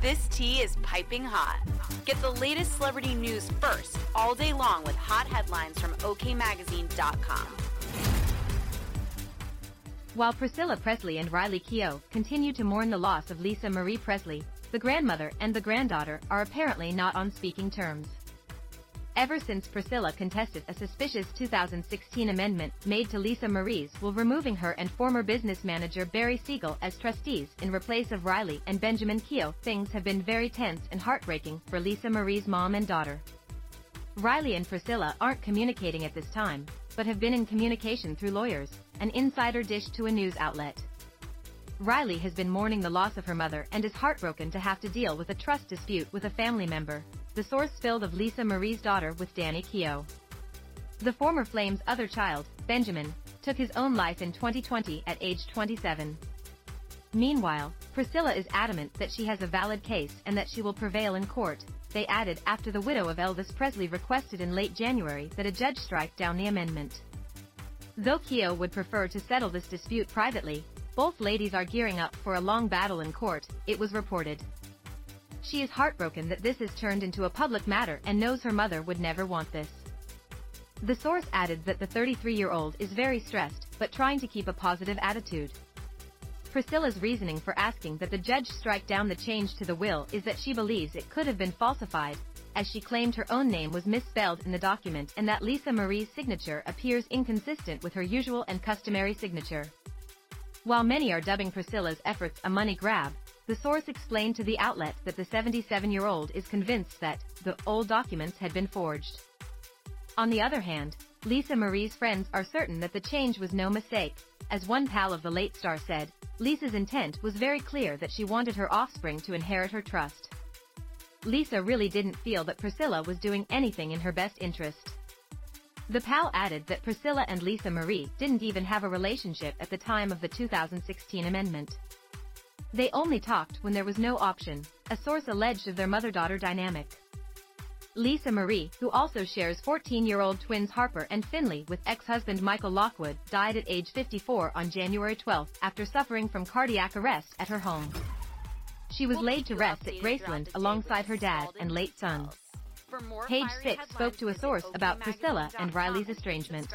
This tea is piping hot. Get the latest celebrity news first all day long with hot headlines from OKMagazine.com. While Priscilla Presley and Riley Keough continue to mourn the loss of Lisa Marie Presley, the grandmother and the granddaughter are apparently not on speaking terms. Ever since Priscilla contested a suspicious 2016 amendment made to Lisa Marie's will removing her and former business manager Barry Siegel as trustees in replace of Riley and Benjamin Keough, things have been very tense and heartbreaking for Lisa Marie's mom and daughter. Riley and Priscilla aren't communicating at this time, but have been in communication through lawyers, an insider dish to a news outlet. Riley has been mourning the loss of her mother and is heartbroken to have to deal with a trust dispute with a family member, the source spilled of Lisa Marie's daughter with Danny Keough. The former Flame's other child, Benjamin, took his own life in 2020 at age 27. Meanwhile, Priscilla is adamant that she has a valid case and that she will prevail in court, they added after the widow of Elvis Presley requested in late January that a judge strike down the amendment. Though Keough would prefer to settle this dispute privately, both ladies are gearing up for a long battle in court, it was reported. She is heartbroken that this is turned into a public matter and knows her mother would never want this. The source added that the 33-year-old is very stressed, but trying to keep a positive attitude. Priscilla's reasoning for asking that the judge strike down the change to the will is that she believes it could have been falsified, as she claimed her own name was misspelled in the document and that Lisa Marie's signature appears inconsistent with her usual and customary signature. While many are dubbing Priscilla's efforts a money grab, the source explained to the outlet that the 77-year-old is convinced that the old documents had been forged. On the other hand, Lisa Marie's friends are certain that the change was no mistake. As one pal of the late star said, Lisa's intent was very clear that she wanted her offspring to inherit her trust. Lisa really didn't feel that Priscilla was doing anything in her best interest. The pal added that Priscilla and Lisa Marie didn't even have a relationship at the time of the 2016 amendment. They only talked when there was no option, a source alleged of their mother-daughter dynamic. Lisa Marie, who also shares 14-year-old twins Harper and Finley with ex-husband Michael Lockwood, died at age 54 on January 12 after suffering from cardiac arrest at her home. She was laid to rest at Graceland alongside her dad and late son. Page 6 spoke to a source about Priscilla and Riley's estrangement.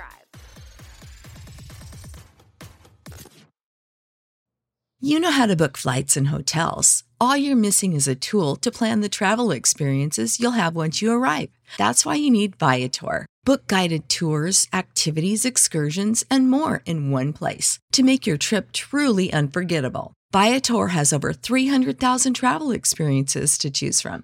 You know how to book flights and hotels. All you're missing is a tool to plan the travel experiences you'll have once you arrive. That's why you need Viator. Book guided tours, activities, excursions, and more in one place to make your trip truly unforgettable. Viator has over 300,000 travel experiences to choose from